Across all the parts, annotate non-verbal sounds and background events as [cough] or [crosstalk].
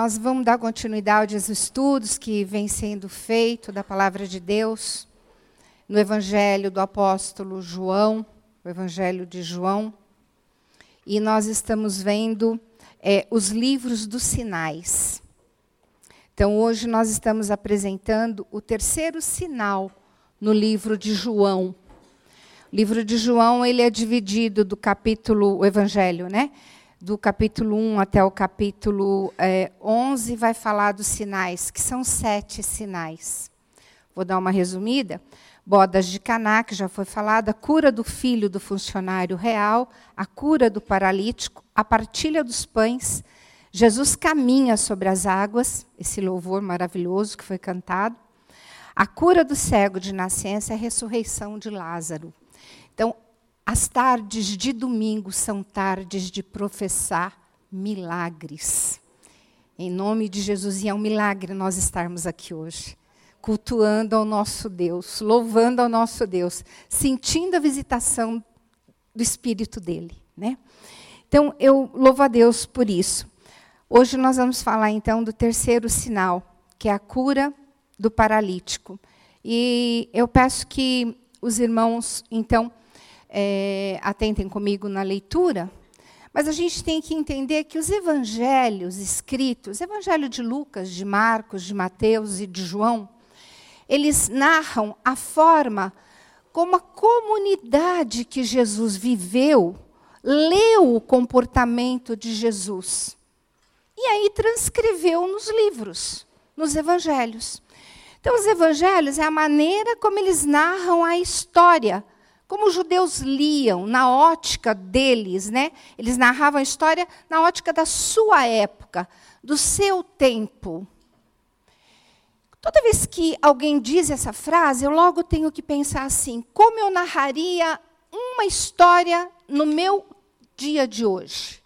nós vamos dar continuidade aos estudos que vêm sendo feitos da palavra de Deus no Evangelho do apóstolo João, o Evangelho de João. E nós estamos vendo é, os livros dos sinais. Então, hoje nós estamos apresentando o terceiro sinal no livro de João. O livro de João ele é dividido do capítulo, o Evangelho, né? Do capítulo 1 até o capítulo é, 11, vai falar dos sinais, que são sete sinais. Vou dar uma resumida. Bodas de Caná, que já foi falada, a cura do filho do funcionário real, a cura do paralítico, a partilha dos pães, Jesus caminha sobre as águas, esse louvor maravilhoso que foi cantado, a cura do cego de nascença e a ressurreição de Lázaro. Então, as tardes de domingo são tardes de professar milagres. Em nome de Jesus, e é um milagre nós estarmos aqui hoje, cultuando ao nosso Deus, louvando ao nosso Deus, sentindo a visitação do Espírito dele. Né? Então, eu louvo a Deus por isso. Hoje nós vamos falar então do terceiro sinal, que é a cura do paralítico. E eu peço que os irmãos, então, é, atentem comigo na leitura, mas a gente tem que entender que os evangelhos escritos, evangelho de Lucas, de Marcos, de Mateus e de João, eles narram a forma como a comunidade que Jesus viveu leu o comportamento de Jesus. E aí transcreveu nos livros, nos evangelhos. Então, os evangelhos é a maneira como eles narram a história como os judeus liam na ótica deles, né? Eles narravam a história na ótica da sua época, do seu tempo. Toda vez que alguém diz essa frase, eu logo tenho que pensar assim: como eu narraria uma história no meu dia de hoje?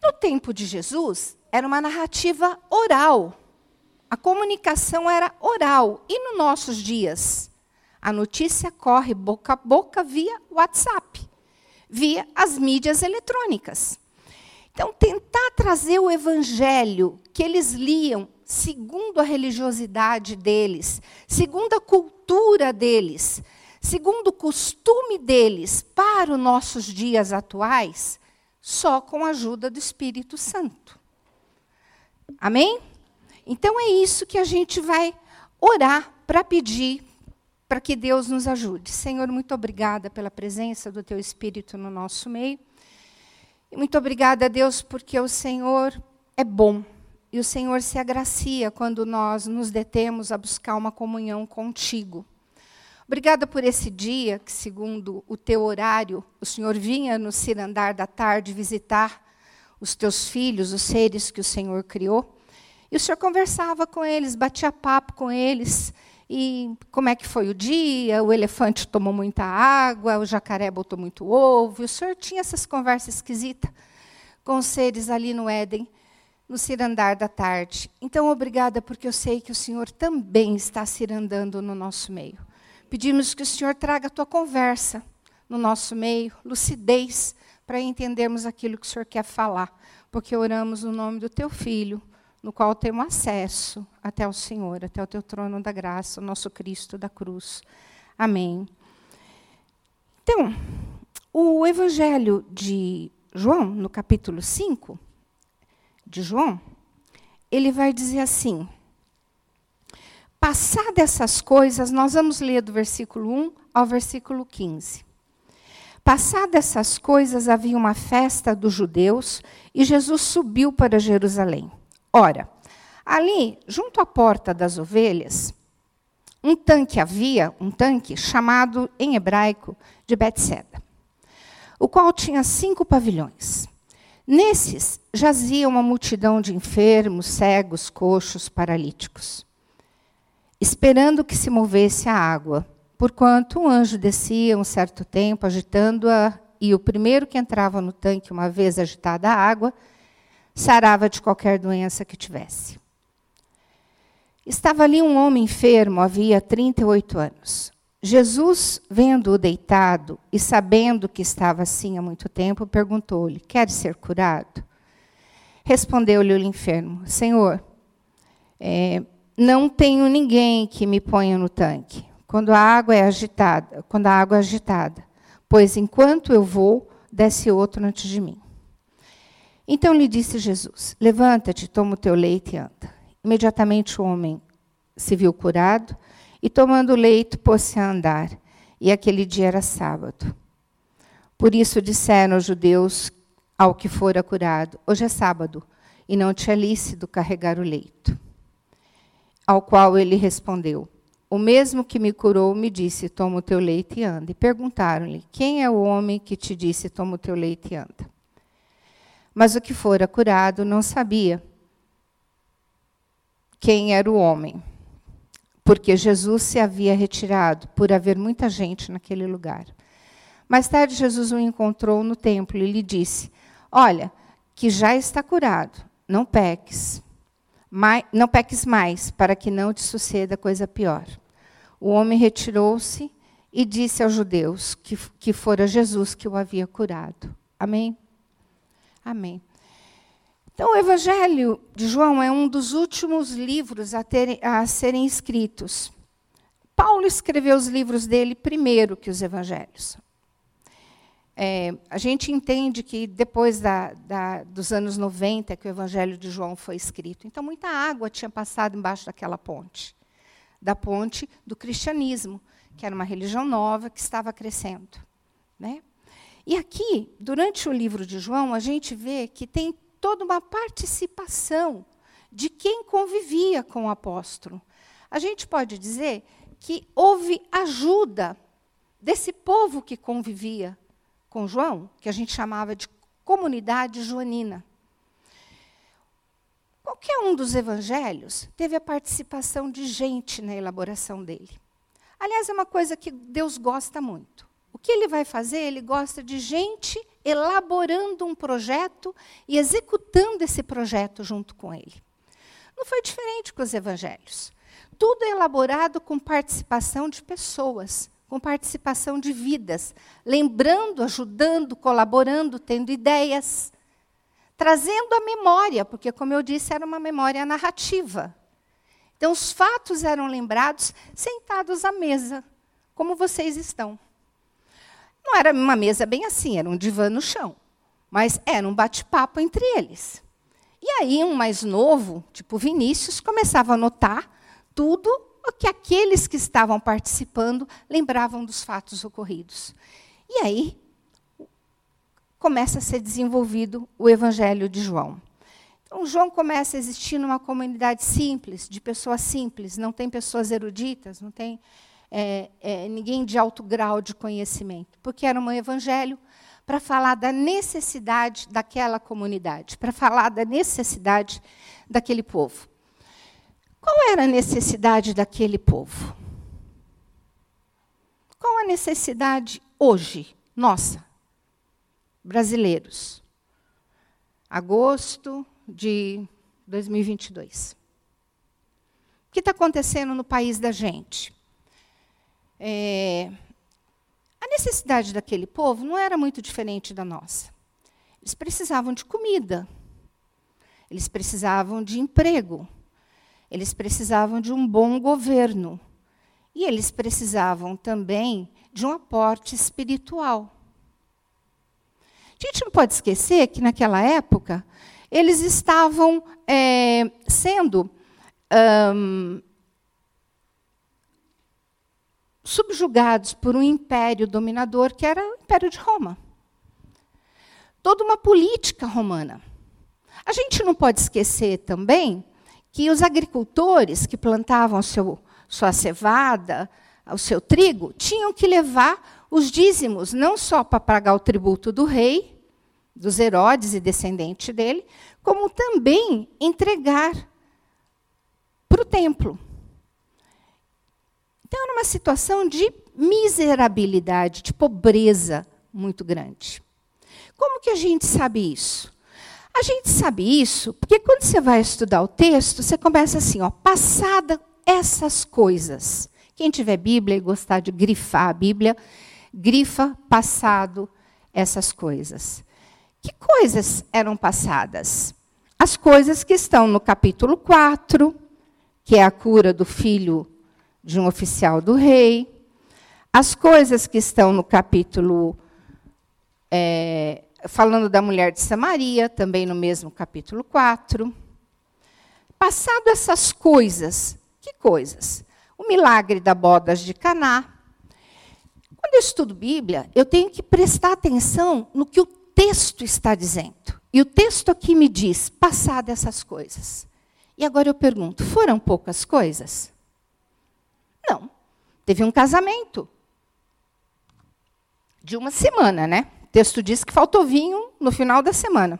No tempo de Jesus, era uma narrativa oral. A comunicação era oral. E nos nossos dias? A notícia corre boca a boca via WhatsApp, via as mídias eletrônicas. Então, tentar trazer o evangelho que eles liam segundo a religiosidade deles, segundo a cultura deles, segundo o costume deles para os nossos dias atuais, só com a ajuda do Espírito Santo. Amém? Então é isso que a gente vai orar para pedir para que Deus nos ajude. Senhor, muito obrigada pela presença do Teu Espírito no nosso meio. E muito obrigada, Deus, porque o Senhor é bom. E o Senhor se agracia quando nós nos detemos a buscar uma comunhão contigo. Obrigada por esse dia que, segundo o teu horário, o Senhor vinha no cirandar da tarde visitar os teus filhos, os seres que o Senhor criou. E o Senhor conversava com eles, batia papo com eles, e como é que foi o dia, o elefante tomou muita água, o jacaré botou muito ovo. E o senhor tinha essas conversas esquisitas com os seres ali no Éden, no cirandar da tarde. Então, obrigada, porque eu sei que o senhor também está cirandando no nosso meio. Pedimos que o senhor traga a tua conversa no nosso meio, lucidez, para entendermos aquilo que o senhor quer falar. Porque oramos no nome do teu filho no qual temos acesso até o Senhor, até o teu trono da graça, o nosso Cristo da cruz. Amém. Então, o Evangelho de João, no capítulo 5 de João, ele vai dizer assim: Passadas essas coisas, nós vamos ler do versículo 1 ao versículo 15. Passadas essas coisas, havia uma festa dos judeus e Jesus subiu para Jerusalém. Ora, ali, junto à porta das ovelhas, um tanque havia, um tanque chamado em hebraico de Betseda, o qual tinha cinco pavilhões. Nesses jazia uma multidão de enfermos, cegos, coxos, paralíticos, esperando que se movesse a água, porquanto um anjo descia um certo tempo agitando-a, e o primeiro que entrava no tanque, uma vez agitada a água, sarava de qualquer doença que tivesse. Estava ali um homem enfermo, havia 38 anos. Jesus, vendo-o deitado e sabendo que estava assim há muito tempo, perguntou-lhe: Queres ser curado? Respondeu-lhe o enfermo: Senhor, é, não tenho ninguém que me ponha no tanque quando a água é agitada, quando a água é agitada, pois enquanto eu vou, desce outro antes de mim. Então lhe disse Jesus: Levanta-te, toma o teu leite e anda. Imediatamente o homem se viu curado e, tomando o leito, pôs-se a andar. E aquele dia era sábado. Por isso disseram os judeus ao que fora curado: Hoje é sábado, e não te é lícito carregar o leito. Ao qual ele respondeu: O mesmo que me curou me disse: Toma o teu leito e anda. E perguntaram-lhe: Quem é o homem que te disse: Toma o teu leito e anda? Mas o que fora curado não sabia quem era o homem, porque Jesus se havia retirado por haver muita gente naquele lugar. Mais tarde, Jesus o encontrou no templo e lhe disse: Olha, que já está curado, não peques. Mais, não peques mais, para que não te suceda coisa pior. O homem retirou-se e disse aos judeus que, que fora Jesus que o havia curado. Amém? Amém. Então, o Evangelho de João é um dos últimos livros a, a serem escritos. Paulo escreveu os livros dele primeiro que os evangelhos. É, a gente entende que depois da, da, dos anos 90 que o Evangelho de João foi escrito. Então, muita água tinha passado embaixo daquela ponte da ponte do cristianismo, que era uma religião nova que estava crescendo. Né? E aqui, durante o livro de João, a gente vê que tem toda uma participação de quem convivia com o apóstolo. A gente pode dizer que houve ajuda desse povo que convivia com João, que a gente chamava de comunidade joanina. Qualquer um dos evangelhos teve a participação de gente na elaboração dele. Aliás, é uma coisa que Deus gosta muito. O que ele vai fazer? Ele gosta de gente elaborando um projeto e executando esse projeto junto com ele. Não foi diferente com os evangelhos. Tudo é elaborado com participação de pessoas, com participação de vidas, lembrando, ajudando, colaborando, tendo ideias, trazendo a memória, porque, como eu disse, era uma memória narrativa. Então, os fatos eram lembrados sentados à mesa, como vocês estão. Não era uma mesa bem assim, era um divã no chão, mas era um bate-papo entre eles. E aí, um mais novo, tipo Vinícius, começava a anotar tudo o que aqueles que estavam participando lembravam dos fatos ocorridos. E aí começa a ser desenvolvido o Evangelho de João. Então, João começa a existir numa comunidade simples, de pessoas simples, não tem pessoas eruditas, não tem é, é, ninguém de alto grau de conhecimento, porque era um evangelho para falar da necessidade daquela comunidade, para falar da necessidade daquele povo. Qual era a necessidade daquele povo? Qual a necessidade hoje, nossa, brasileiros? Agosto de 2022. O que está acontecendo no país da gente? É, a necessidade daquele povo não era muito diferente da nossa. Eles precisavam de comida, eles precisavam de emprego, eles precisavam de um bom governo. E eles precisavam também de um aporte espiritual. A gente não pode esquecer que, naquela época, eles estavam é, sendo um, subjugados por um império dominador que era o Império de Roma. Toda uma política romana. A gente não pode esquecer também que os agricultores que plantavam seu, sua cevada, o seu trigo, tinham que levar os dízimos, não só para pagar o tributo do rei, dos Herodes e descendente dele, como também entregar para o templo. Então, era uma situação de miserabilidade, de pobreza muito grande. Como que a gente sabe isso? A gente sabe isso porque quando você vai estudar o texto, você começa assim, ó, passada essas coisas. Quem tiver Bíblia e gostar de grifar a Bíblia, grifa passado essas coisas. Que coisas eram passadas? as coisas que estão no capítulo 4, que é a cura do filho de um oficial do rei, as coisas que estão no capítulo. É, falando da mulher de Samaria, também no mesmo capítulo 4. Passado essas coisas, que coisas? O milagre da bodas de Caná. Quando eu estudo Bíblia, eu tenho que prestar atenção no que o texto está dizendo. E o texto aqui me diz, passado essas coisas. E agora eu pergunto, foram poucas coisas? Não. Teve um casamento. De uma semana, né? O texto diz que faltou vinho no final da semana.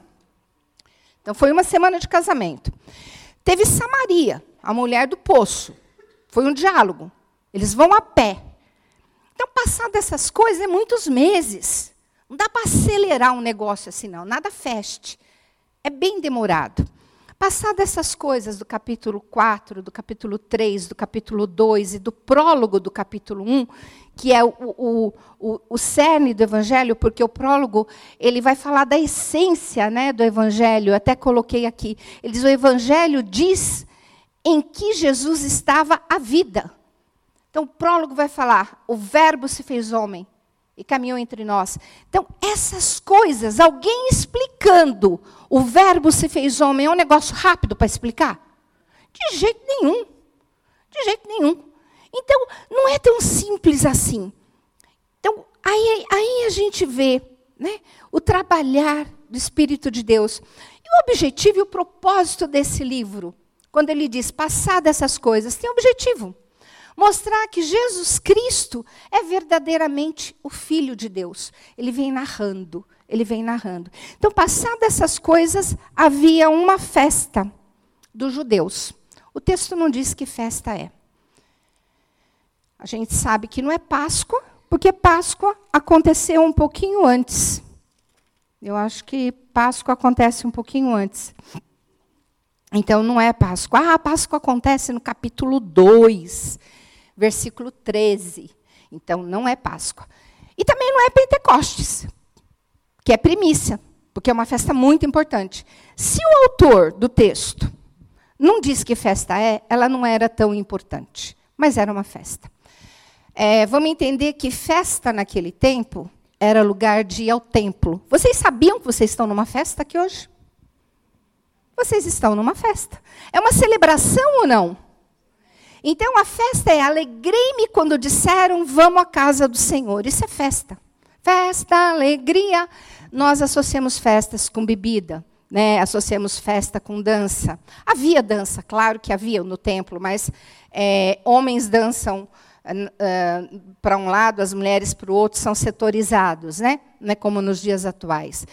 Então foi uma semana de casamento. Teve Samaria, a mulher do poço. Foi um diálogo. Eles vão a pé. Então, passado essas coisas, é muitos meses. Não dá para acelerar um negócio assim, não. Nada feste. É bem demorado. Passado essas coisas do capítulo 4, do capítulo 3, do capítulo 2 e do prólogo do capítulo 1, que é o, o, o, o cerne do Evangelho, porque o prólogo ele vai falar da essência né, do Evangelho, até coloquei aqui. Ele diz: o Evangelho diz em que Jesus estava a vida. Então, o prólogo vai falar: o Verbo se fez homem e caminhou entre nós. Então, essas coisas, alguém explicando, o verbo se fez homem, é um negócio rápido para explicar? De jeito nenhum. De jeito nenhum. Então, não é tão simples assim. Então, aí, aí a gente vê né, o trabalhar do Espírito de Deus. E o objetivo e o propósito desse livro, quando ele diz passar dessas coisas, tem objetivo mostrar que Jesus Cristo é verdadeiramente o Filho de Deus. Ele vem narrando, ele vem narrando. Então, passadas essas coisas, havia uma festa dos judeus. O texto não diz que festa é. A gente sabe que não é Páscoa, porque Páscoa aconteceu um pouquinho antes. Eu acho que Páscoa acontece um pouquinho antes. Então não é Páscoa. Ah, Páscoa acontece no capítulo 2 versículo 13. Então, não é Páscoa. E também não é Pentecostes, que é primícia, porque é uma festa muito importante. Se o autor do texto não diz que festa é, ela não era tão importante, mas era uma festa. É, vamos entender que festa naquele tempo era lugar de ir ao templo. Vocês sabiam que vocês estão numa festa aqui hoje? Vocês estão numa festa. É uma celebração ou não? Então a festa é alegrei-me quando disseram vamos à casa do Senhor. Isso é festa. Festa, alegria. Nós associamos festas com bebida, né? associamos festa com dança. Havia dança, claro que havia no templo, mas é, homens dançam uh, para um lado, as mulheres para o outro, são setorizados, né? não é como nos dias atuais.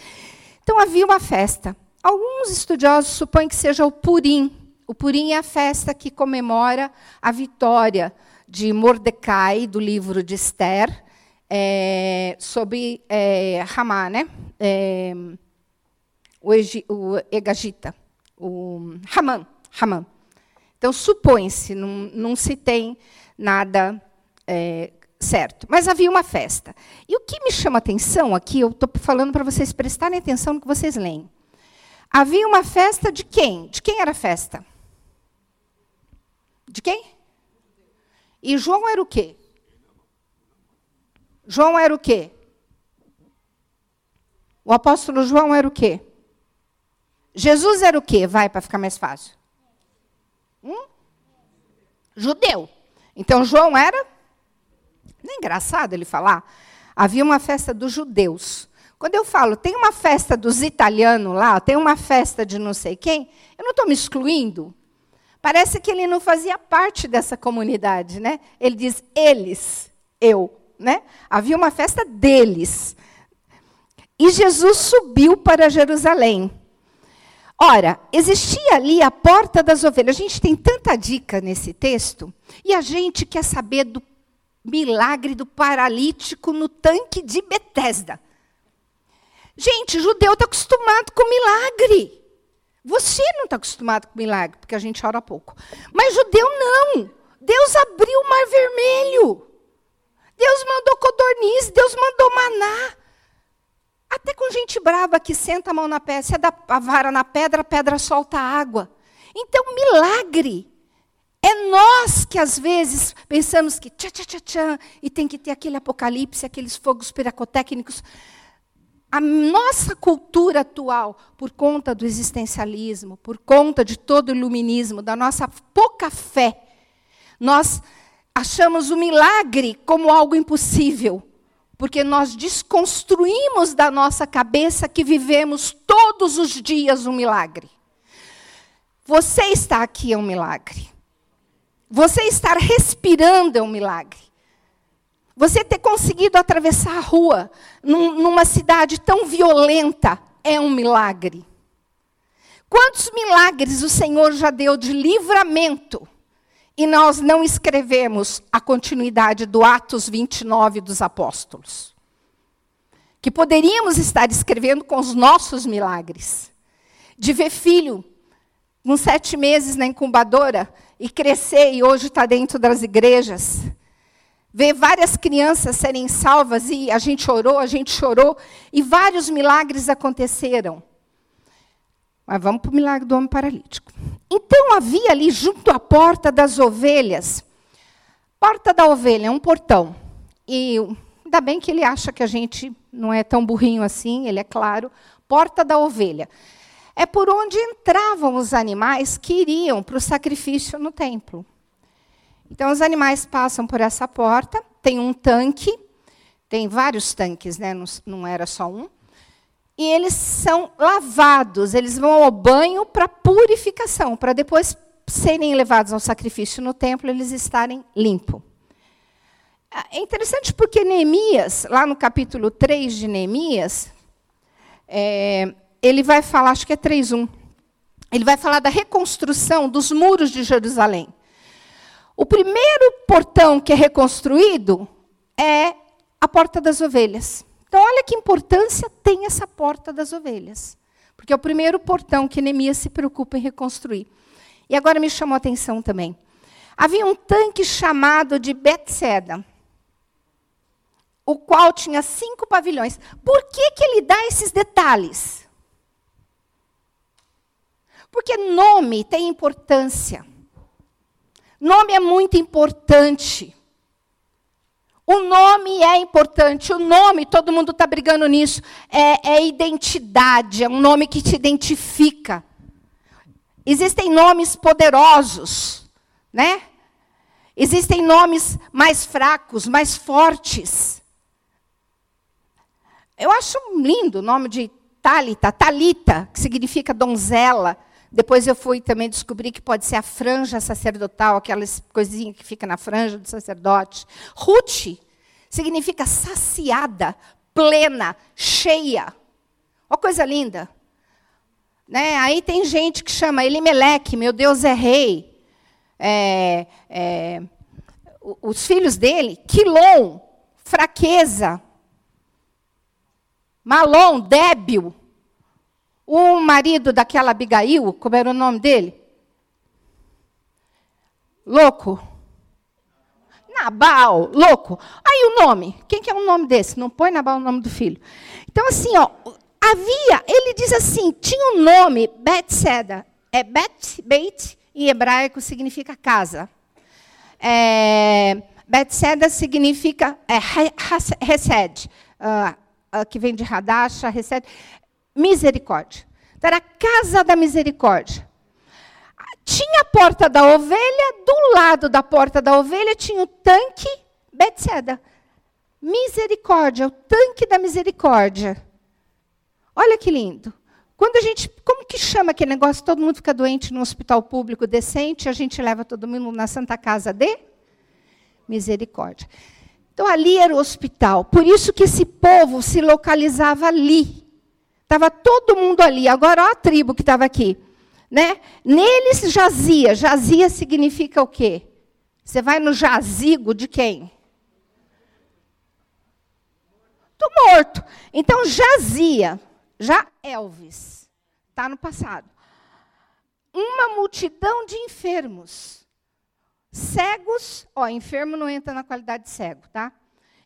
Então havia uma festa. Alguns estudiosos supõem que seja o Purim, o Purim é a festa que comemora a vitória de Mordecai, do livro de Esther, é, sobre é, Hamá, né? É, o, o Egagita, o Haman, Haman. Então, supõe-se, não, não, se tem nada é, certo. Mas havia uma festa. E o que me chama atenção aqui, eu estou falando para vocês prestarem atenção no que vocês leem. Havia uma festa de quem? De quem era a festa? De quem? E João era o quê? João era o quê? O apóstolo João era o quê? Jesus era o quê? Vai para ficar mais fácil. Hum? Judeu. Então João era. Não é engraçado ele falar? Havia uma festa dos judeus. Quando eu falo, tem uma festa dos italianos lá, tem uma festa de não sei quem, eu não estou me excluindo. Parece que ele não fazia parte dessa comunidade, né? Ele diz eles, eu, né? Havia uma festa deles. E Jesus subiu para Jerusalém. Ora, existia ali a porta das ovelhas. A gente tem tanta dica nesse texto, e a gente quer saber do milagre do paralítico no tanque de Betesda. Gente, judeu está acostumado com milagre. Você não está acostumado com milagre, porque a gente ora pouco. Mas judeu não. Deus abriu o mar vermelho. Deus mandou codorniz, Deus mandou maná. Até com gente brava que senta a mão na pedra, você dá a vara na pedra, a pedra solta água. Então, milagre. É nós que às vezes pensamos que tchá, tchá, tchá, tchá, e tem que ter aquele apocalipse, aqueles fogos piracotécnicos. A nossa cultura atual, por conta do existencialismo, por conta de todo o iluminismo, da nossa pouca fé, nós achamos o milagre como algo impossível, porque nós desconstruímos da nossa cabeça que vivemos todos os dias um milagre. Você está aqui é um milagre. Você estar respirando é um milagre. Você ter conseguido atravessar a rua num, numa cidade tão violenta é um milagre. Quantos milagres o Senhor já deu de livramento? E nós não escrevemos a continuidade do Atos 29 dos apóstolos. Que poderíamos estar escrevendo com os nossos milagres. De ver filho, com sete meses na incubadora, e crescer, e hoje está dentro das igrejas ver várias crianças serem salvas e a gente orou, a gente chorou e vários milagres aconteceram. Mas vamos para o milagre do homem paralítico. Então havia ali junto à porta das ovelhas, porta da ovelha um portão. E ainda bem que ele acha que a gente não é tão burrinho assim, ele é claro. Porta da ovelha. É por onde entravam os animais que iriam para o sacrifício no templo. Então, os animais passam por essa porta, tem um tanque, tem vários tanques, né? não, não era só um. E eles são lavados, eles vão ao banho para purificação, para depois serem levados ao sacrifício no templo, eles estarem limpos. É interessante porque Neemias, lá no capítulo 3 de Neemias, é, ele vai falar, acho que é 3.1, ele vai falar da reconstrução dos muros de Jerusalém. O primeiro portão que é reconstruído é a porta das ovelhas. Então, olha que importância tem essa porta das ovelhas. Porque é o primeiro portão que Neemias se preocupa em reconstruir. E agora me chamou a atenção também. Havia um tanque chamado de Betseda, o qual tinha cinco pavilhões. Por que, que ele dá esses detalhes? Porque nome tem importância. Nome é muito importante. O nome é importante. O nome, todo mundo está brigando nisso, é, é identidade, é um nome que te identifica. Existem nomes poderosos, né? Existem nomes mais fracos, mais fortes. Eu acho lindo o nome de Talita, Talita, que significa donzela. Depois eu fui também descobrir que pode ser a franja sacerdotal, aquelas coisinhas que fica na franja do sacerdote. Ruth significa saciada, plena, cheia. Ó coisa linda. Né? Aí tem gente que chama Elimeleque, meu Deus é rei. É, é, os filhos dele, Quilom, fraqueza. Malom, débil. O marido daquela Abigail, como era o nome dele? Louco. Nabal, louco. Aí o nome, quem que é o nome desse? Não põe Nabal o nome do filho. Então assim, ó, havia, ele diz assim, tinha um nome, Betseda. É Bet, Beit, em hebraico significa casa. É, Betseda significa é, Hesed, uh, uh, que vem de Hadasha, Hesed misericórdia. Então, era a casa da misericórdia. Tinha a porta da ovelha, do lado da porta da ovelha tinha o tanque Betseda. Misericórdia, o tanque da misericórdia. Olha que lindo. Quando a gente, como que chama aquele negócio? Todo mundo fica doente no hospital público decente, a gente leva todo mundo na Santa Casa de Misericórdia. Então ali era o hospital. Por isso que esse povo se localizava ali. Estava todo mundo ali. Agora, olha a tribo que estava aqui. Né? Neles jazia. Jazia significa o quê? Você vai no jazigo de quem? Do morto. Então, jazia. Já Elvis. Está no passado. Uma multidão de enfermos. Cegos. Ó, enfermo não entra na qualidade de cego, tá?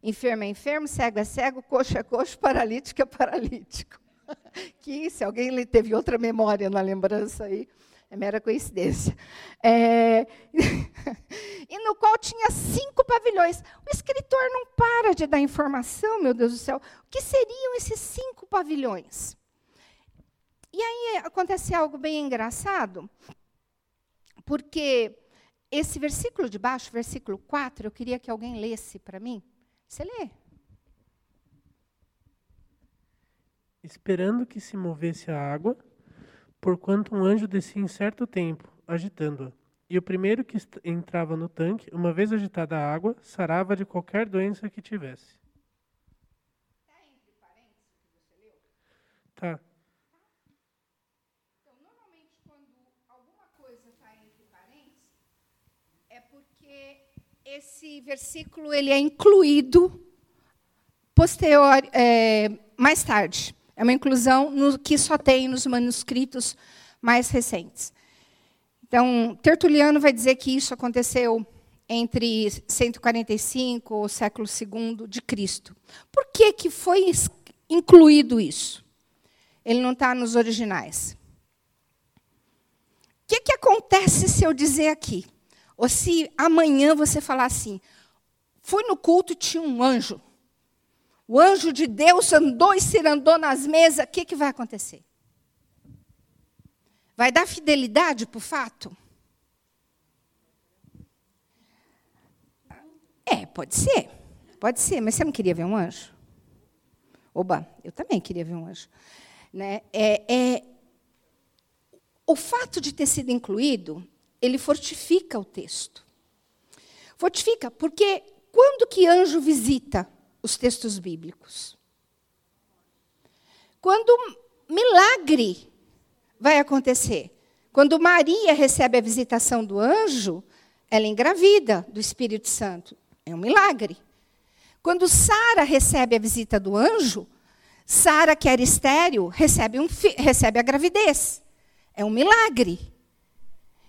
enfermo é enfermo, cego é cego, coxo é coxo, paralítico é paralítico. [laughs] que se alguém teve outra memória na lembrança aí, é mera coincidência. É... [laughs] e no qual tinha cinco pavilhões. O escritor não para de dar informação, meu Deus do céu. O que seriam esses cinco pavilhões? E aí acontece algo bem engraçado, porque esse versículo de baixo, versículo 4, eu queria que alguém lesse para mim. Você lê? Esperando que se movesse a água, porquanto um anjo descia em certo tempo, agitando-a. E o primeiro que entrava no tanque, uma vez agitada a água, sarava de qualquer doença que tivesse. Está entre parênteses que você leu? Tá. Então, normalmente, quando alguma coisa está entre parênteses, é porque esse versículo ele é incluído posterior, é, mais tarde. É uma inclusão no, que só tem nos manuscritos mais recentes. Então, Tertuliano vai dizer que isso aconteceu entre 145 ou século II de Cristo. Por que, que foi incluído isso? Ele não está nos originais. O que, que acontece se eu dizer aqui? Ou se amanhã você falar assim, fui no culto e tinha um anjo. O anjo de Deus andou e se andou nas mesas, o que, que vai acontecer? Vai dar fidelidade para o fato? É, pode ser. Pode ser, mas você não queria ver um anjo? Oba, eu também queria ver um anjo. Né? É, é, o fato de ter sido incluído, ele fortifica o texto. Fortifica, porque quando que anjo visita os textos bíblicos. Quando milagre vai acontecer? Quando Maria recebe a visitação do anjo, ela engravida do Espírito Santo. É um milagre. Quando Sara recebe a visita do anjo, Sara, que era estéreo, recebe, um recebe a gravidez. É um milagre.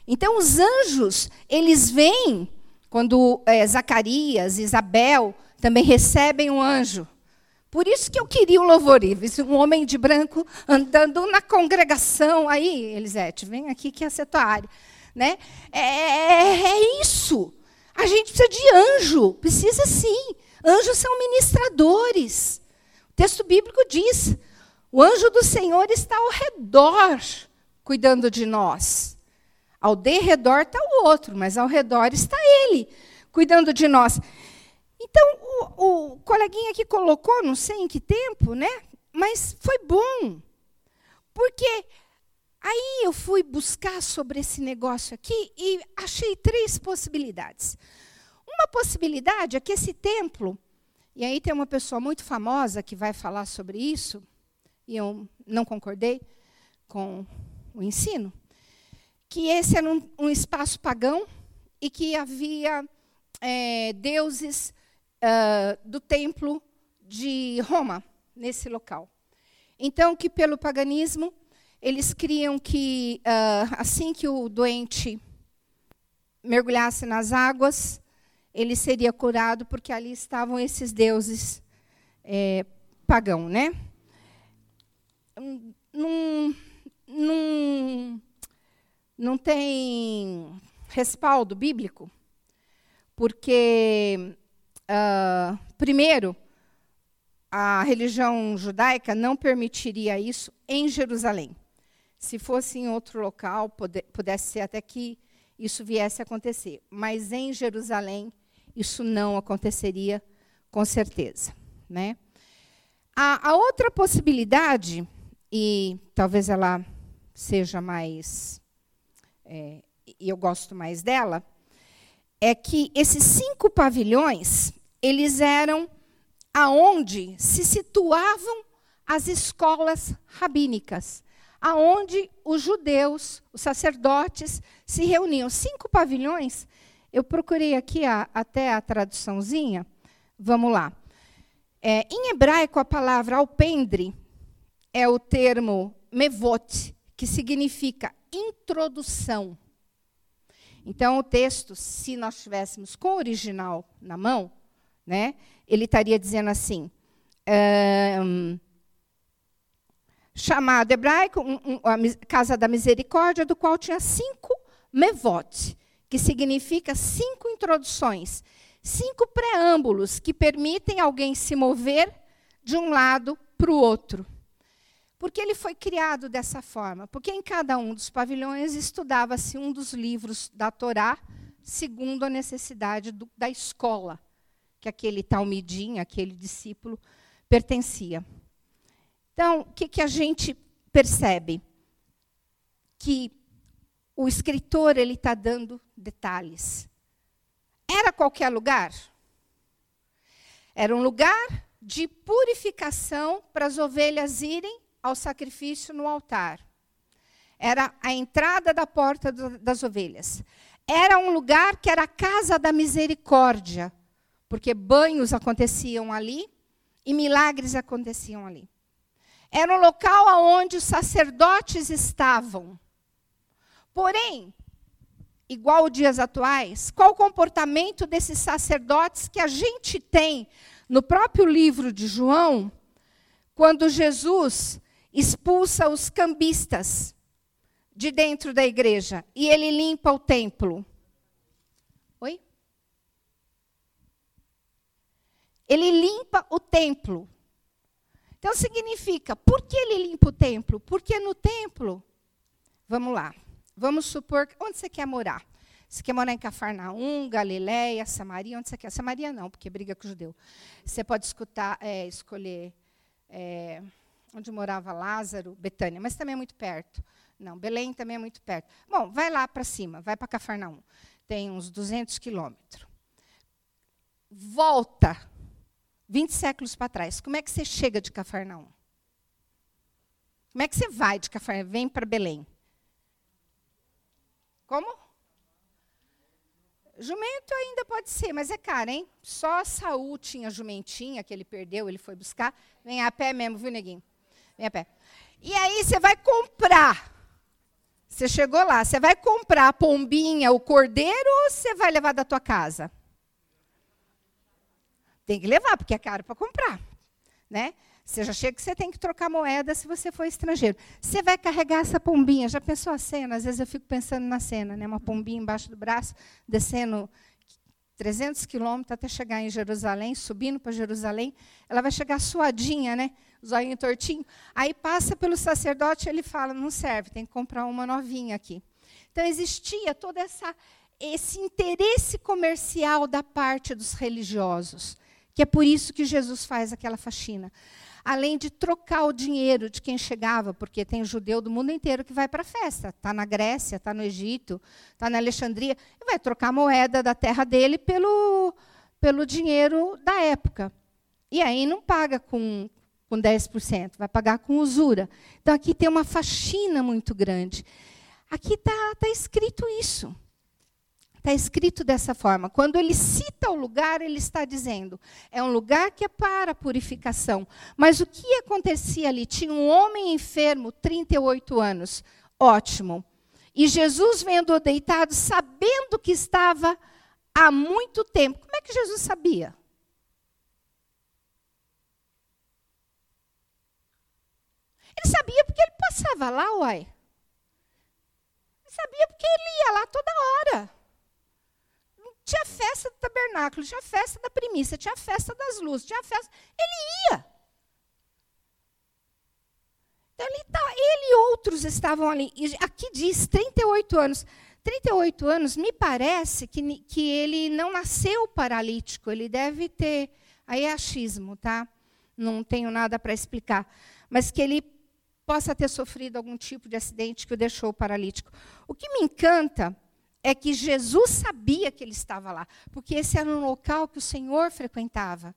Então, os anjos, eles vêm, quando é, Zacarias, Isabel também recebem um anjo. Por isso que eu queria o louvor um homem de branco andando na congregação. Aí, Elisete, vem aqui que essa é a tua área. Né? É, é, é isso. A gente precisa de anjo, precisa sim. Anjos são ministradores. O texto bíblico diz: o anjo do Senhor está ao redor, cuidando de nós. Ao derredor está o outro, mas ao redor está ele, cuidando de nós. Então, o, o coleguinha aqui colocou, não sei em que tempo, né? Mas foi bom. Porque aí eu fui buscar sobre esse negócio aqui e achei três possibilidades. Uma possibilidade é que esse templo, e aí tem uma pessoa muito famosa que vai falar sobre isso, e eu não concordei com o ensino, que esse era um, um espaço pagão e que havia é, deuses uh, do templo de Roma, nesse local. Então, que pelo paganismo, eles criam que, uh, assim que o doente mergulhasse nas águas, ele seria curado, porque ali estavam esses deuses é, pagão, né? Não, não, não tem respaldo bíblico, porque Uh, primeiro, a religião judaica não permitiria isso em Jerusalém. Se fosse em outro local, pudesse ser até que isso viesse a acontecer. Mas em Jerusalém, isso não aconteceria com certeza. Né? A, a outra possibilidade, e talvez ela seja mais. É, eu gosto mais dela, é que esses cinco pavilhões, eles eram aonde se situavam as escolas rabínicas, aonde os judeus, os sacerdotes se reuniam. Cinco pavilhões. Eu procurei aqui a, até a traduçãozinha. Vamos lá. É, em hebraico, a palavra alpendre é o termo mevot, que significa introdução. Então, o texto, se nós tivéssemos com o original na mão, né, ele estaria dizendo assim: um, chamado hebraico, um, um, a Casa da Misericórdia, do qual tinha cinco mevot, que significa cinco introduções, cinco preâmbulos que permitem alguém se mover de um lado para o outro. Porque ele foi criado dessa forma? Porque em cada um dos pavilhões estudava-se um dos livros da Torá, segundo a necessidade do, da escola que aquele talmidim, aquele discípulo, pertencia. Então, o que, que a gente percebe? Que o escritor ele está dando detalhes. Era qualquer lugar? Era um lugar de purificação para as ovelhas irem ao sacrifício no altar. Era a entrada da porta do, das ovelhas. Era um lugar que era a casa da misericórdia, porque banhos aconteciam ali e milagres aconteciam ali. Era um local onde os sacerdotes estavam. Porém, igual dias atuais, qual o comportamento desses sacerdotes que a gente tem no próprio livro de João, quando Jesus expulsa os cambistas de dentro da igreja e ele limpa o templo? Ele limpa o templo. Então significa, por que ele limpa o templo? Porque no templo, vamos lá, vamos supor, onde você quer morar? Você quer morar em Cafarnaum, Galiléia, Samaria? Onde você quer? Samaria não, porque briga com o judeu. Você pode escutar, é, escolher é, onde morava Lázaro, Betânia, mas também é muito perto. Não, Belém também é muito perto. Bom, vai lá para cima, vai para Cafarnaum. Tem uns 200 quilômetros. Volta 20 séculos para trás, como é que você chega de Cafarnaum? Como é que você vai de Cafarnaum? Vem para Belém. Como? Jumento ainda pode ser, mas é caro, hein? Só Saul tinha jumentinha que ele perdeu, ele foi buscar. Vem a pé mesmo, viu, neguinho? Vem a pé. E aí você vai comprar. Você chegou lá, você vai comprar a pombinha, o cordeiro, ou você vai levar da tua casa? Tem que levar, porque é caro para comprar. Né? Você já chega que você tem que trocar moeda se você for estrangeiro. Você vai carregar essa pombinha. Já pensou a cena? Às vezes eu fico pensando na cena, né? Uma pombinha embaixo do braço, descendo 300 quilômetros até chegar em Jerusalém, subindo para Jerusalém. Ela vai chegar suadinha, né? Zoinho tortinho. Aí passa pelo sacerdote, ele fala: não serve, tem que comprar uma novinha aqui. Então existia todo essa, esse interesse comercial da parte dos religiosos que é por isso que Jesus faz aquela faxina. Além de trocar o dinheiro de quem chegava, porque tem judeu do mundo inteiro que vai para a festa. Está na Grécia, está no Egito, está na Alexandria, e vai trocar a moeda da terra dele pelo, pelo dinheiro da época. E aí não paga com, com 10%, vai pagar com usura. Então aqui tem uma faxina muito grande. Aqui está tá escrito isso. Está escrito dessa forma. Quando ele cita o lugar, ele está dizendo: é um lugar que é para purificação. Mas o que acontecia ali? Tinha um homem enfermo, 38 anos. Ótimo. E Jesus vendo-o deitado, sabendo que estava há muito tempo. Como é que Jesus sabia? Ele sabia porque ele passava lá, uai. Ele sabia porque ele ia lá toda hora. Tinha festa do tabernáculo, tinha festa da primícia, tinha festa das luzes, tinha festa. Ele ia. Então, ele, tá, ele e outros estavam ali. E aqui diz 38 anos. 38 anos, me parece que, que ele não nasceu paralítico, ele deve ter. Aí é achismo, tá? Não tenho nada para explicar. Mas que ele possa ter sofrido algum tipo de acidente que o deixou paralítico. O que me encanta é que Jesus sabia que ele estava lá, porque esse era um local que o Senhor frequentava.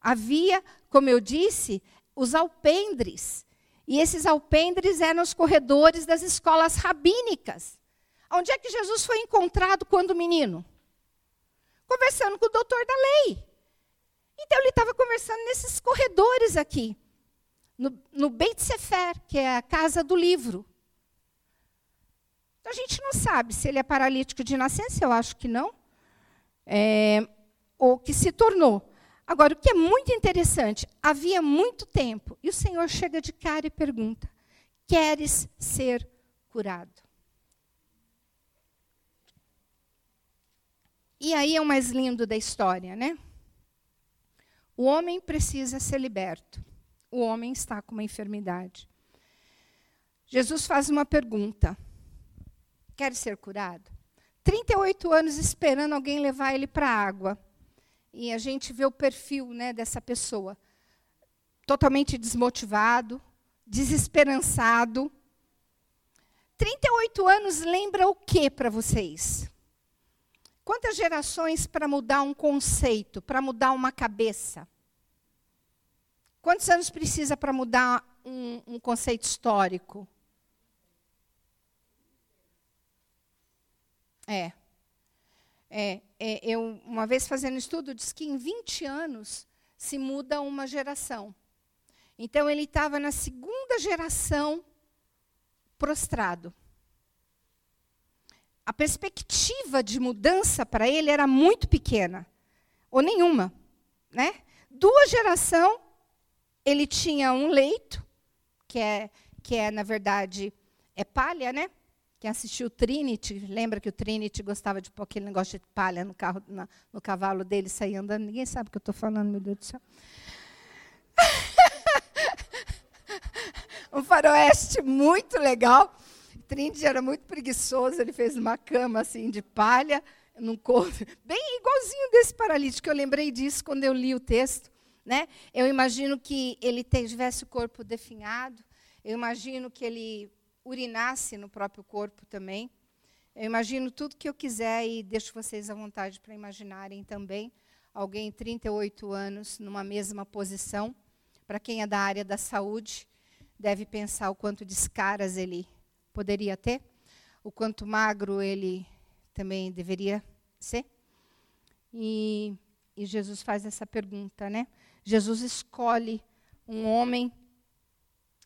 Havia, como eu disse, os alpendres. E esses alpendres eram os corredores das escolas rabínicas. Onde é que Jesus foi encontrado quando menino? Conversando com o doutor da lei. Então ele estava conversando nesses corredores aqui, no, no Beit Sefer, que é a casa do livro. Então a gente não sabe se ele é paralítico de nascença, eu acho que não, é, ou que se tornou. Agora, o que é muito interessante, havia muito tempo, e o Senhor chega de cara e pergunta: Queres ser curado? E aí é o mais lindo da história, né? O homem precisa ser liberto. O homem está com uma enfermidade. Jesus faz uma pergunta: Quer ser curado? 38 anos esperando alguém levar ele para a água. E a gente vê o perfil né, dessa pessoa. Totalmente desmotivado, desesperançado. 38 anos lembra o que para vocês? Quantas gerações para mudar um conceito, para mudar uma cabeça? Quantos anos precisa para mudar um, um conceito histórico? É. é. é. Eu, uma vez fazendo estudo, disse que em 20 anos se muda uma geração. Então, ele estava na segunda geração prostrado. A perspectiva de mudança para ele era muito pequena, ou nenhuma. Né? Duas gerações, ele tinha um leito, que é, que é na verdade, é palha, né? Quem assistiu Trinity, lembra que o Trinity gostava de pôr aquele negócio de palha no, carro, na, no cavalo dele, sair andando? Ninguém sabe o que eu estou falando, meu Deus do céu. [laughs] um faroeste muito legal. Trinity era muito preguiçoso, ele fez uma cama assim de palha, num corpo, [laughs] bem igualzinho desse paralítico. Eu lembrei disso quando eu li o texto. Né? Eu imagino que ele tivesse o corpo definhado, eu imagino que ele urinasse no próprio corpo também. Eu imagino tudo que eu quiser e deixo vocês à vontade para imaginarem também. Alguém 38 anos numa mesma posição. Para quem é da área da saúde, deve pensar o quanto de escaras ele poderia ter, o quanto magro ele também deveria ser. E, e Jesus faz essa pergunta, né? Jesus escolhe um homem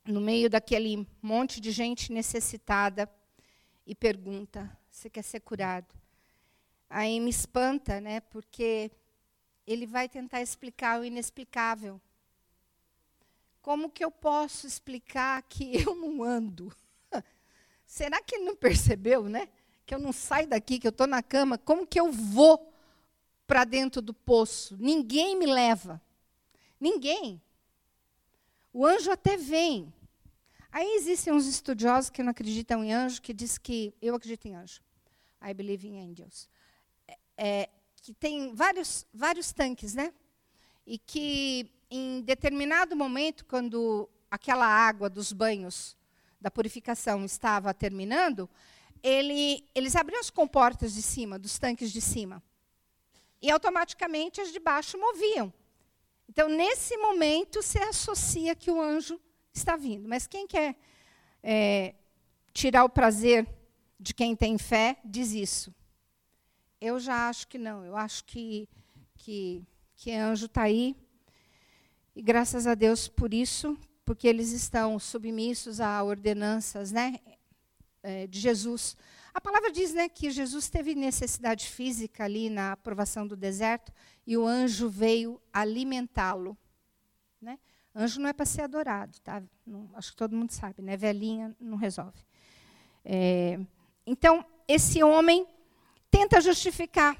no meio daquele monte de gente necessitada e pergunta: Você quer ser curado? Aí me espanta, né? Porque ele vai tentar explicar o inexplicável. Como que eu posso explicar que [laughs] eu não ando? [laughs] Será que ele não percebeu, né? Que eu não saio daqui, que eu estou na cama. Como que eu vou para dentro do poço? Ninguém me leva. Ninguém. O anjo até vem. Aí existem uns estudiosos que não acreditam em anjo, que diz que eu acredito em anjo. I believe in angels. É, é, que tem vários, vários tanques, né? E que em determinado momento, quando aquela água dos banhos da purificação estava terminando, ele, eles abriam as comportas de cima, dos tanques de cima. E automaticamente as de baixo moviam. Então, nesse momento, se associa que o anjo está vindo. Mas quem quer é, tirar o prazer de quem tem fé, diz isso. Eu já acho que não. Eu acho que, que, que anjo está aí. E graças a Deus por isso, porque eles estão submissos a ordenanças né, é, de Jesus. A palavra diz né, que Jesus teve necessidade física ali na aprovação do deserto e o anjo veio alimentá-lo. Né? Anjo não é para ser adorado, tá? Não, acho que todo mundo sabe, né? Velhinha não resolve. É, então, esse homem tenta justificar.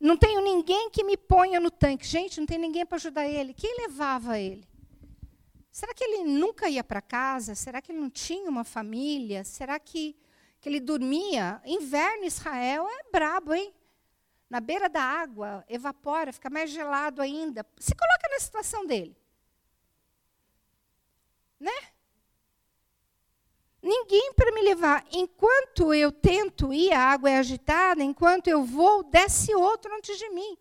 Não tenho ninguém que me ponha no tanque. Gente, não tem ninguém para ajudar ele. Quem levava ele? Será que ele nunca ia para casa? Será que ele não tinha uma família? Será que que ele dormia. Inverno Israel é brabo, hein? Na beira da água, evapora, fica mais gelado ainda. Se coloca na situação dele. Né? Ninguém para me levar. Enquanto eu tento ir, a água é agitada, enquanto eu vou, desce outro antes de mim.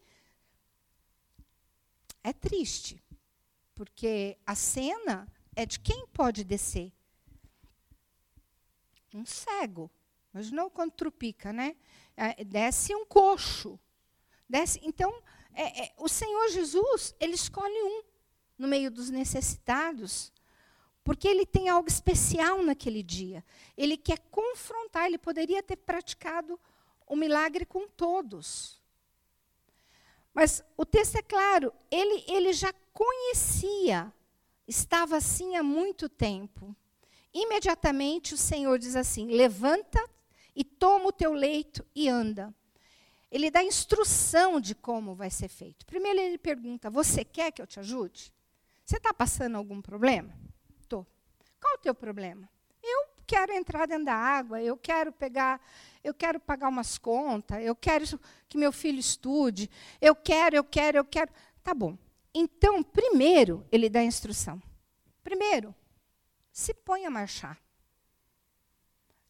É triste, porque a cena é de quem pode descer um cego. Mas não quando trupica, né? É, desce um coxo. Desce, então, é, é, o Senhor Jesus, ele escolhe um no meio dos necessitados, porque ele tem algo especial naquele dia. Ele quer confrontar, ele poderia ter praticado o milagre com todos. Mas o texto é claro, ele, ele já conhecia, estava assim há muito tempo. Imediatamente o Senhor diz assim: levanta e toma o teu leito e anda. Ele dá instrução de como vai ser feito. Primeiro ele pergunta: Você quer que eu te ajude? Você está passando algum problema? Estou. Qual o teu problema? Eu quero entrar dentro da água, eu quero pegar, eu quero pagar umas contas, eu quero que meu filho estude, eu quero, eu quero, eu quero. Tá bom. Então, primeiro, ele dá instrução. Primeiro, se põe a marchar.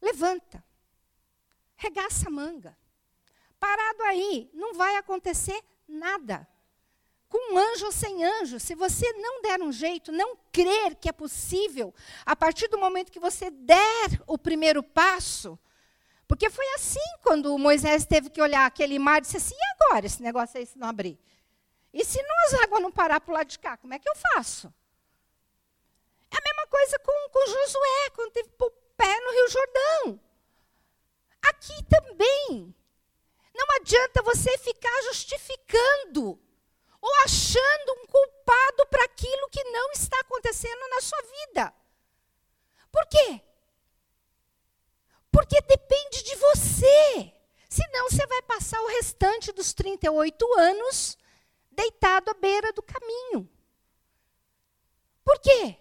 Levanta. Regaça a manga. Parado aí, não vai acontecer nada. Com anjo ou sem anjo, se você não der um jeito, não crer que é possível, a partir do momento que você der o primeiro passo, porque foi assim quando Moisés teve que olhar aquele mar e disse assim: e agora esse negócio aí se não abrir? E se não, as águas não parar para o lado de cá, como é que eu faço? É a mesma coisa com, com Josué, quando teve o pé no Rio Jordão. Aqui também. Não adianta você ficar justificando ou achando um culpado para aquilo que não está acontecendo na sua vida. Por quê? Porque depende de você. Senão você vai passar o restante dos 38 anos deitado à beira do caminho. Por quê?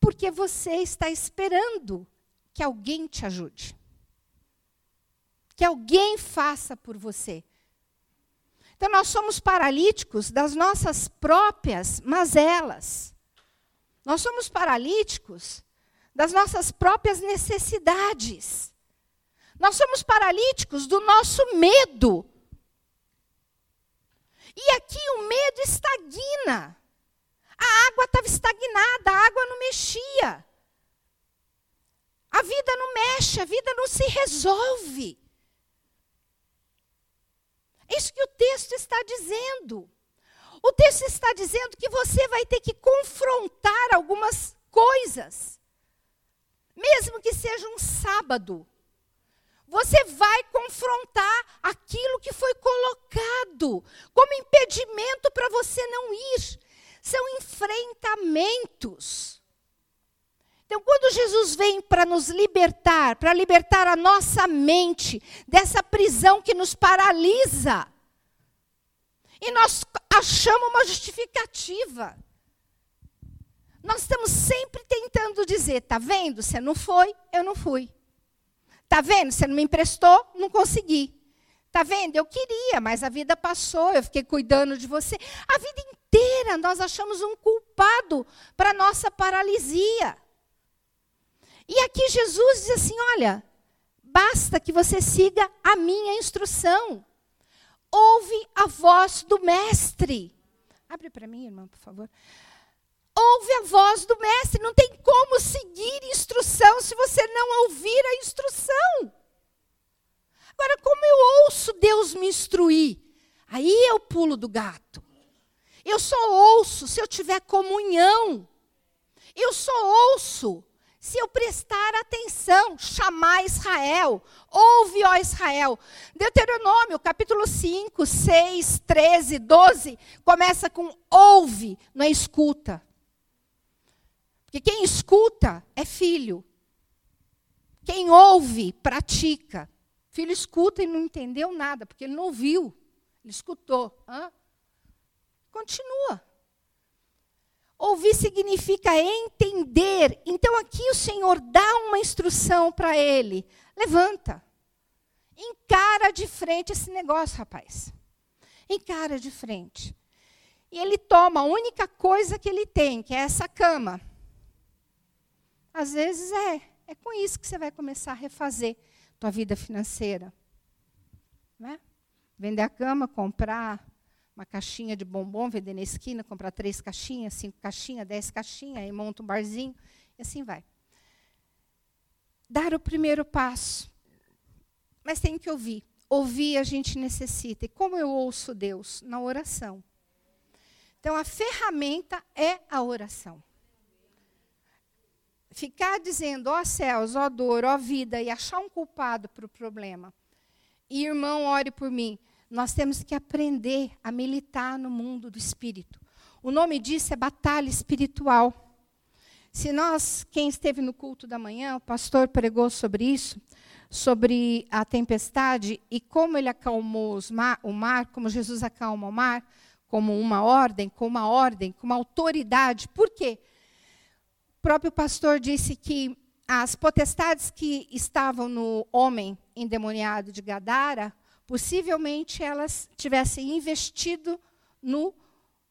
Porque você está esperando que alguém te ajude que alguém faça por você. Então, nós somos paralíticos das nossas próprias mazelas. Nós somos paralíticos das nossas próprias necessidades. Nós somos paralíticos do nosso medo. E aqui o medo estagna. A água estava estagnada, a água não mexia. A vida não mexe, a vida não se resolve. É isso que o texto está dizendo. O texto está dizendo que você vai ter que confrontar algumas coisas, mesmo que seja um sábado. Você vai confrontar aquilo que foi colocado como impedimento para você não ir. São enfrentamentos. Então, quando Jesus vem para nos libertar, para libertar a nossa mente dessa prisão que nos paralisa, e nós achamos uma justificativa. Nós estamos sempre tentando dizer: está vendo? Você não foi, eu não fui. Está vendo? Você não me emprestou, não consegui. Está vendo? Eu queria, mas a vida passou, eu fiquei cuidando de você. A vida inteira nós achamos um culpado para a nossa paralisia. E aqui Jesus diz assim: olha, basta que você siga a minha instrução. Ouve a voz do mestre. Abre para mim, irmã, por favor. Ouve a voz do mestre. Não tem como seguir instrução se você não ouvir a instrução. Agora, como eu ouço Deus me instruir? Aí é o pulo do gato. Eu só ouço se eu tiver comunhão. Eu só ouço se eu prestar atenção, chamar Israel, ouve, ó Israel. Deuteronômio, capítulo 5, 6, 13, 12, começa com ouve, não é escuta. Porque quem escuta é filho. Quem ouve, pratica. Filho escuta e não entendeu nada, porque ele não ouviu. Ele escutou. Hã? Continua. Ouvir significa entender. Então aqui o Senhor dá uma instrução para ele. Levanta. Encara de frente esse negócio, rapaz. Encara de frente. E ele toma a única coisa que ele tem, que é essa cama. Às vezes é, é com isso que você vai começar a refazer tua vida financeira. Né? Vender a cama, comprar uma caixinha de bombom, vender na esquina, comprar três caixinhas, cinco caixinhas, dez caixinhas, aí monta um barzinho, e assim vai. Dar o primeiro passo. Mas tem que ouvir. Ouvir a gente necessita. E como eu ouço Deus? Na oração. Então, a ferramenta é a oração. Ficar dizendo, ó céus, ó dor, ó vida, e achar um culpado para o problema. E irmão, ore por mim nós temos que aprender a militar no mundo do espírito. O nome disso é batalha espiritual. Se nós, quem esteve no culto da manhã, o pastor pregou sobre isso, sobre a tempestade e como ele acalmou o mar, como Jesus acalma o mar, como uma ordem, com uma ordem, com uma autoridade. Por quê? O próprio pastor disse que as potestades que estavam no homem endemoniado de Gadara, possivelmente elas tivessem investido no,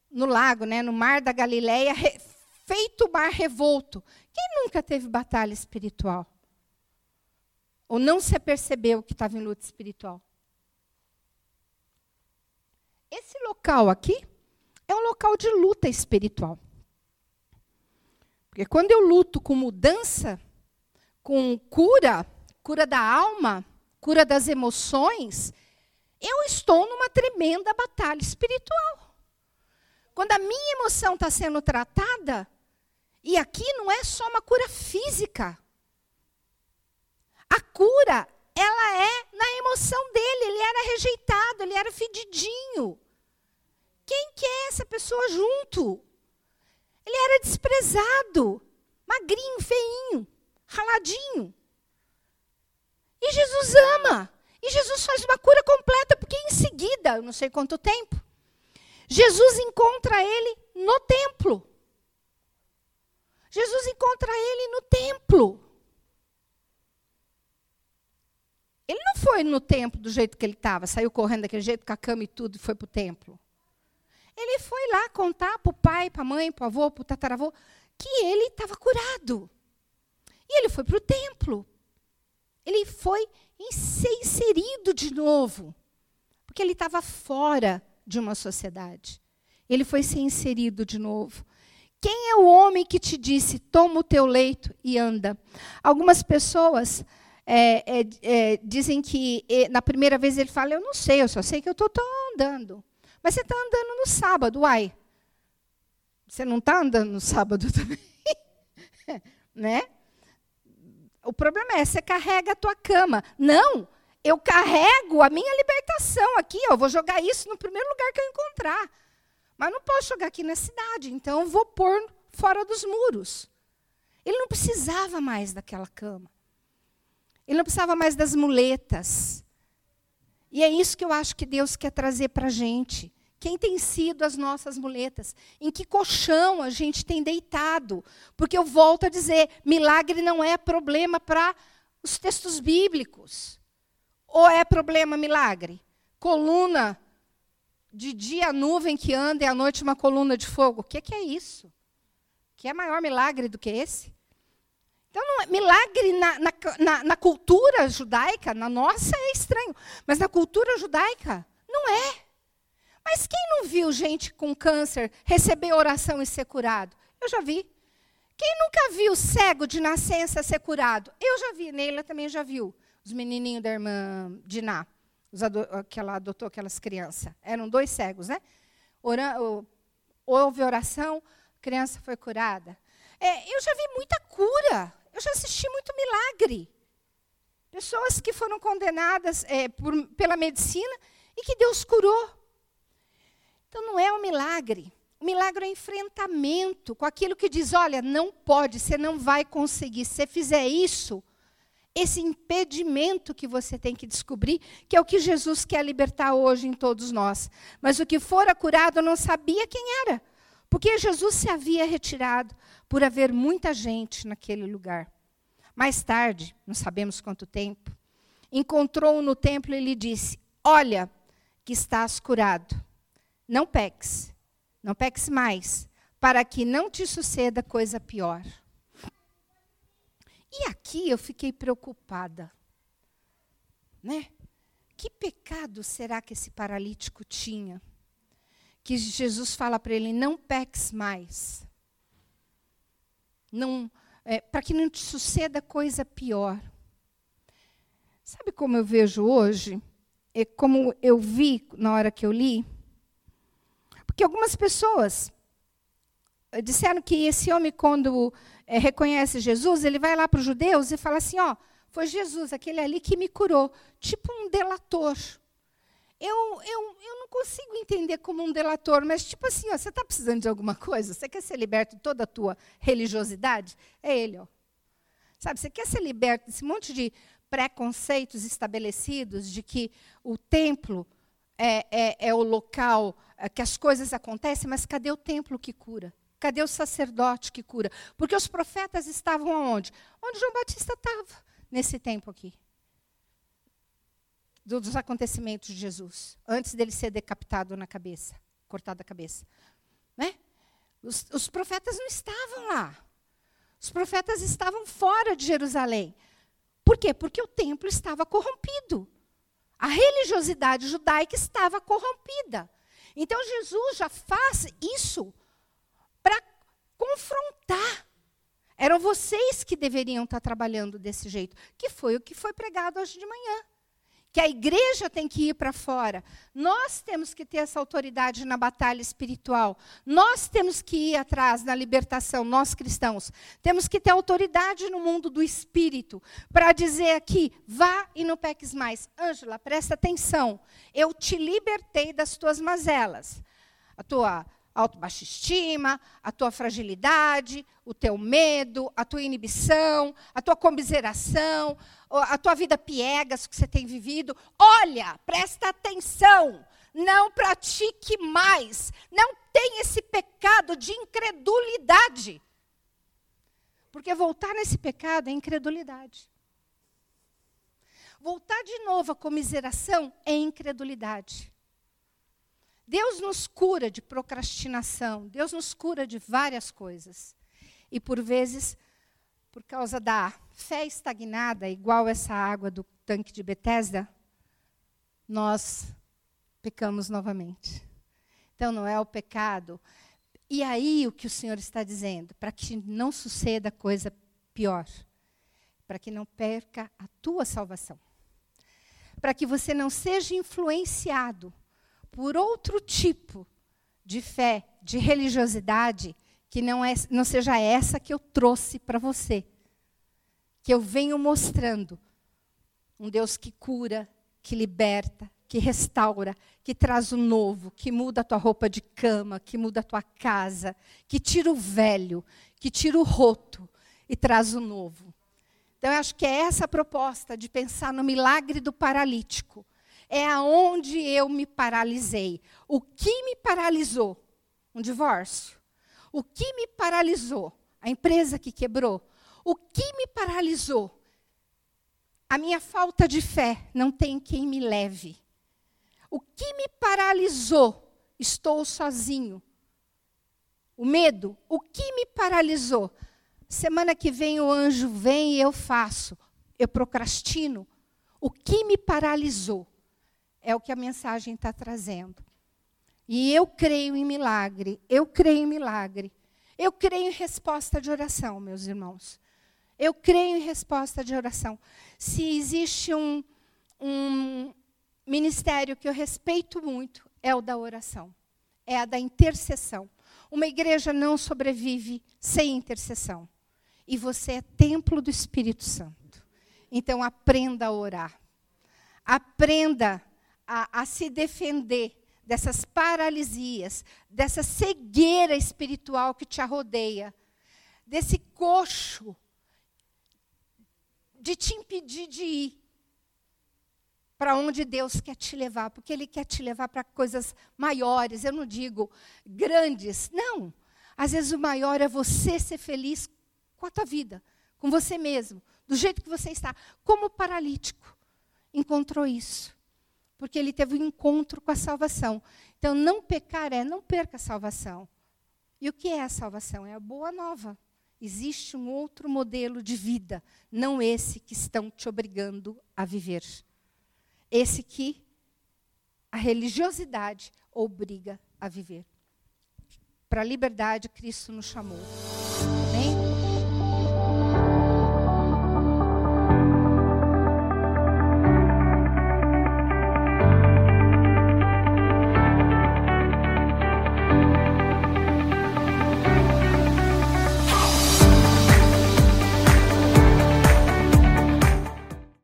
no lago, né, no mar da Galileia, re, feito o mar revolto. Quem nunca teve batalha espiritual? Ou não se apercebeu que estava em luta espiritual? Esse local aqui é um local de luta espiritual. Porque quando eu luto com mudança, com cura, cura da alma, cura das emoções, eu estou numa tremenda batalha espiritual. Quando a minha emoção está sendo tratada, e aqui não é só uma cura física. A cura, ela é na emoção dele. Ele era rejeitado, ele era fedidinho. Quem quer é essa pessoa junto? Ele era desprezado, magrinho, feinho raladinho. E Jesus ama. E Jesus faz uma cura completa, porque em seguida, não sei quanto tempo, Jesus encontra ele no templo. Jesus encontra ele no templo. Ele não foi no templo do jeito que ele estava, saiu correndo daquele jeito, com a cama e tudo, e foi para o templo. Ele foi lá contar para o pai, para a mãe, para o avô, para o tataravô, que ele estava curado. E ele foi para o templo. Ele foi ser inserido de novo. Porque ele estava fora de uma sociedade. Ele foi ser inserido de novo. Quem é o homem que te disse, toma o teu leito e anda? Algumas pessoas é, é, é, dizem que na primeira vez ele fala, eu não sei, eu só sei que eu estou andando. Mas você está andando no sábado, uai. Você não está andando no sábado [laughs] também? né? O problema é, você carrega a tua cama. Não, eu carrego a minha libertação aqui. Eu vou jogar isso no primeiro lugar que eu encontrar. Mas não posso jogar aqui na cidade, então eu vou pôr fora dos muros. Ele não precisava mais daquela cama. Ele não precisava mais das muletas. E é isso que eu acho que Deus quer trazer para a gente. Quem tem sido as nossas muletas? Em que colchão a gente tem deitado? Porque eu volto a dizer: milagre não é problema para os textos bíblicos. Ou é problema milagre? Coluna de dia nuvem que anda e à noite uma coluna de fogo. O que, que é isso? Que é maior milagre do que esse? Então, é, milagre na, na, na, na cultura judaica, na nossa é estranho, mas na cultura judaica, não é. Mas quem não viu gente com câncer receber oração e ser curado? Eu já vi. Quem nunca viu cego de nascença ser curado? Eu já vi, Neila também já viu. Os menininhos da irmã Diná, que ela adotou aquelas crianças. Eram dois cegos, né? houve oração, criança foi curada. É, eu já vi muita cura. Eu já assisti muito milagre. Pessoas que foram condenadas é, por, pela medicina e que Deus curou. Então não é um milagre. O milagre é enfrentamento com aquilo que diz: olha, não pode, você não vai conseguir. Se você fizer isso, esse impedimento que você tem que descobrir, que é o que Jesus quer libertar hoje em todos nós. Mas o que fora curado não sabia quem era, porque Jesus se havia retirado por haver muita gente naquele lugar. Mais tarde, não sabemos quanto tempo, encontrou-o no templo e lhe disse: Olha, que estás curado. Não peques, não peques mais, para que não te suceda coisa pior. E aqui eu fiquei preocupada. Né? Que pecado será que esse paralítico tinha? Que Jesus fala para ele: não peques mais. Não, é, para que não te suceda coisa pior. Sabe como eu vejo hoje? É como eu vi na hora que eu li? Porque algumas pessoas eh, disseram que esse homem, quando é, reconhece Jesus, ele vai lá para os judeus e fala assim: ó, foi Jesus, aquele ali que me curou, tipo um delator. eu, eu, eu não consigo entender como um delator, mas tipo assim, ó, você está precisando de alguma coisa? Você quer ser liberto de toda a tua religiosidade? É ele, ó. Sabe, você quer ser liberto desse monte de preconceitos estabelecidos de que o templo é, é, é o local é, que as coisas acontecem, mas cadê o templo que cura? Cadê o sacerdote que cura? Porque os profetas estavam aonde? Onde João Batista estava nesse tempo aqui dos acontecimentos de Jesus, antes dele ser decapitado na cabeça, cortado a cabeça. Né? Os, os profetas não estavam lá. Os profetas estavam fora de Jerusalém. Por quê? Porque o templo estava corrompido. A religiosidade judaica estava corrompida. Então Jesus já faz isso para confrontar. Eram vocês que deveriam estar trabalhando desse jeito, que foi o que foi pregado hoje de manhã que a igreja tem que ir para fora. Nós temos que ter essa autoridade na batalha espiritual. Nós temos que ir atrás na libertação, nós cristãos. Temos que ter autoridade no mundo do espírito para dizer aqui: vá e não peques mais. Ângela, presta atenção. Eu te libertei das tuas mazelas. A tua autobaixa estima, a tua fragilidade, o teu medo, a tua inibição, a tua comiseração, a tua vida piegas que você tem vivido. Olha, presta atenção, não pratique mais, não tenha esse pecado de incredulidade. Porque voltar nesse pecado é incredulidade. Voltar de novo à comiseração é incredulidade. Deus nos cura de procrastinação, Deus nos cura de várias coisas. E por vezes, por causa da fé estagnada, igual essa água do tanque de Betesda, nós pecamos novamente. Então não é o pecado. E aí o que o Senhor está dizendo, para que não suceda coisa pior, para que não perca a tua salvação, para que você não seja influenciado por outro tipo de fé, de religiosidade, que não, é, não seja essa que eu trouxe para você. Que eu venho mostrando um Deus que cura, que liberta, que restaura, que traz o novo, que muda a tua roupa de cama, que muda a tua casa, que tira o velho, que tira o roto e traz o novo. Então, eu acho que é essa a proposta de pensar no milagre do paralítico é aonde eu me paralisei. O que me paralisou? Um divórcio. O que me paralisou? A empresa que quebrou. O que me paralisou? A minha falta de fé. Não tem quem me leve. O que me paralisou? Estou sozinho. O medo. O que me paralisou? Semana que vem o anjo vem e eu faço. Eu procrastino. O que me paralisou? É o que a mensagem está trazendo. E eu creio em milagre, eu creio em milagre. Eu creio em resposta de oração, meus irmãos. Eu creio em resposta de oração. Se existe um, um ministério que eu respeito muito, é o da oração, é a da intercessão. Uma igreja não sobrevive sem intercessão. E você é templo do Espírito Santo. Então aprenda a orar. Aprenda a, a se defender dessas paralisias, dessa cegueira espiritual que te rodeia, desse coxo de te impedir de ir para onde Deus quer te levar, porque Ele quer te levar para coisas maiores. Eu não digo grandes, não. Às vezes o maior é você ser feliz com a tua vida, com você mesmo, do jeito que você está. Como paralítico encontrou isso porque ele teve um encontro com a salvação. Então, não pecar é não perca a salvação. E o que é a salvação? É a boa nova. Existe um outro modelo de vida, não esse que estão te obrigando a viver. Esse que a religiosidade obriga a viver. Para a liberdade, Cristo nos chamou.